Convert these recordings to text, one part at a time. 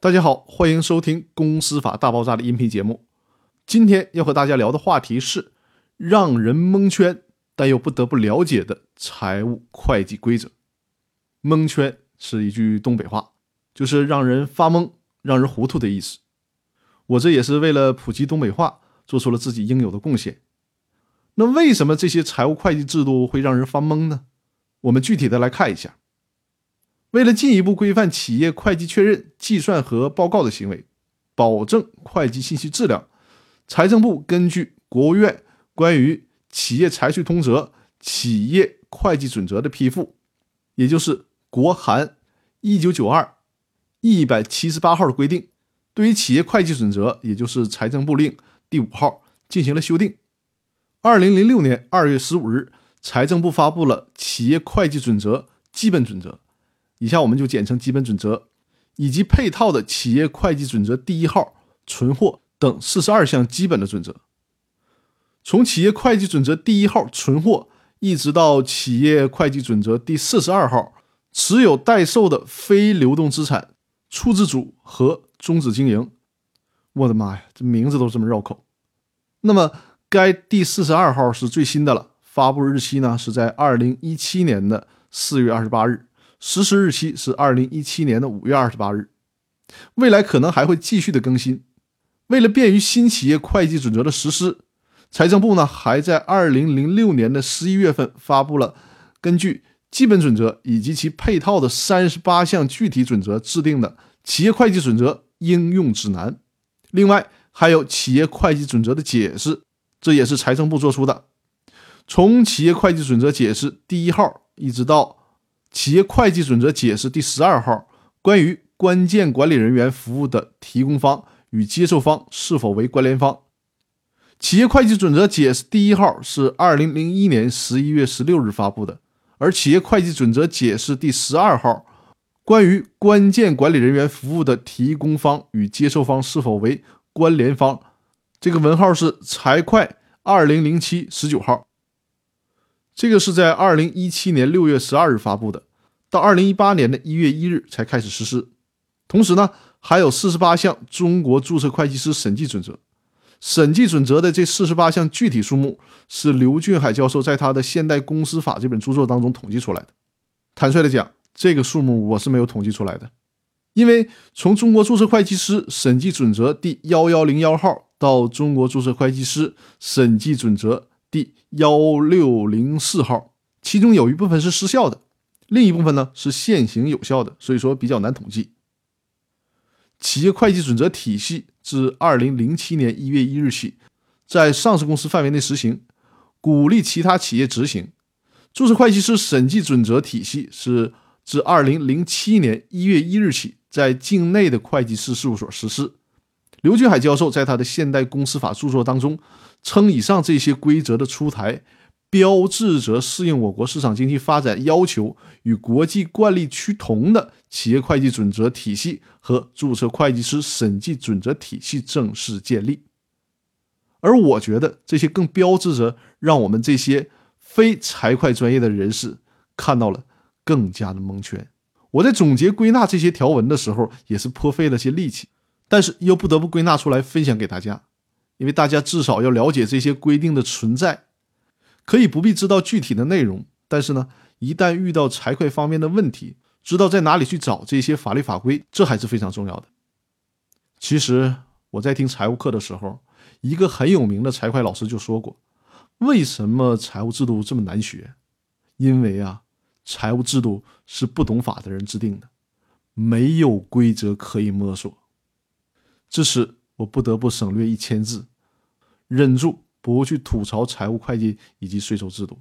大家好，欢迎收听《公司法大爆炸》的音频节目。今天要和大家聊的话题是让人蒙圈但又不得不了解的财务会计规则。蒙圈是一句东北话，就是让人发懵、让人糊涂的意思。我这也是为了普及东北话，做出了自己应有的贡献。那为什么这些财务会计制度会让人发懵呢？我们具体的来看一下。为了进一步规范企业会计确认、计算和报告的行为，保证会计信息质量，财政部根据国务院关于企业财税通则、企业会计准则的批复，也就是国函一九九二一百七十八号的规定，对于企业会计准则，也就是财政部令第五号进行了修订。二零零六年二月十五日，财政部发布了企业会计准则基本准则。以下我们就简称基本准则，以及配套的企业会计准则第一号、存货等四十二项基本的准则。从企业会计准则第一号存货，一直到企业会计准则第四十二号，持有待售的非流动资产处置组和终止经营。我的妈呀，这名字都这么绕口。那么，该第四十二号是最新的了，发布日期呢是在二零一七年的四月二十八日。实施日期是二零一七年的五月二十八日，未来可能还会继续的更新。为了便于新企业会计准则的实施，财政部呢还在二零零六年的十一月份发布了根据基本准则以及其配套的三十八项具体准则制定的企业会计准则应用指南。另外还有企业会计准则的解释，这也是财政部做出的。从企业会计准则解释第一号一直到。企业会计准则解释第十二号，关于关键管理人员服务的提供方与接受方是否为关联方。企业会计准则解释第一号是二零零一年十一月十六日发布的，而企业会计准则解释第十二号，关于关键管理人员服务的提供方与接受方是否为关联方，这个文号是财会二零零七十九号。这个是在二零一七年六月十二日发布的，到二零一八年的一月一日才开始实施。同时呢，还有四十八项中国注册会计师审计准则。审计准则的这四十八项具体数目是刘俊海教授在他的《现代公司法》这本著作当中统计出来的。坦率的讲，这个数目我是没有统计出来的，因为从中国注册会计师审计准则第幺幺零幺号到中国注册会计师审计准则。第幺六零四号，其中有一部分是失效的，另一部分呢是现行有效的，所以说比较难统计。企业会计准则体系自二零零七年一月一日起，在上市公司范围内实行，鼓励其他企业执行。注册会计师审计准则体系是自二零零七年一月一日起，在境内的会计师事务所实施。刘俊海教授在他的《现代公司法》著作当中。称以上这些规则的出台，标志着适应我国市场经济发展要求与国际惯例趋同的企业会计准则体系和注册会计师审计准则体系正式建立。而我觉得这些更标志着让我们这些非财会专业的人士看到了更加的蒙圈。我在总结归纳这些条文的时候，也是颇费了些力气，但是又不得不归纳出来分享给大家。因为大家至少要了解这些规定的存在，可以不必知道具体的内容，但是呢，一旦遇到财会方面的问题，知道在哪里去找这些法律法规，这还是非常重要的。其实我在听财务课的时候，一个很有名的财会老师就说过：“为什么财务制度这么难学？因为啊，财务制度是不懂法的人制定的，没有规则可以摸索。”这是。我不得不省略一千字，忍住不去吐槽财务会计以及税收制度。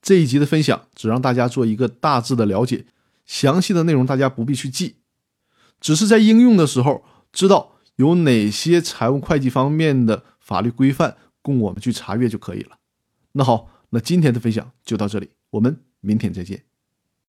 这一集的分享只让大家做一个大致的了解，详细的内容大家不必去记，只是在应用的时候知道有哪些财务会计方面的法律规范供我们去查阅就可以了。那好，那今天的分享就到这里，我们明天再见。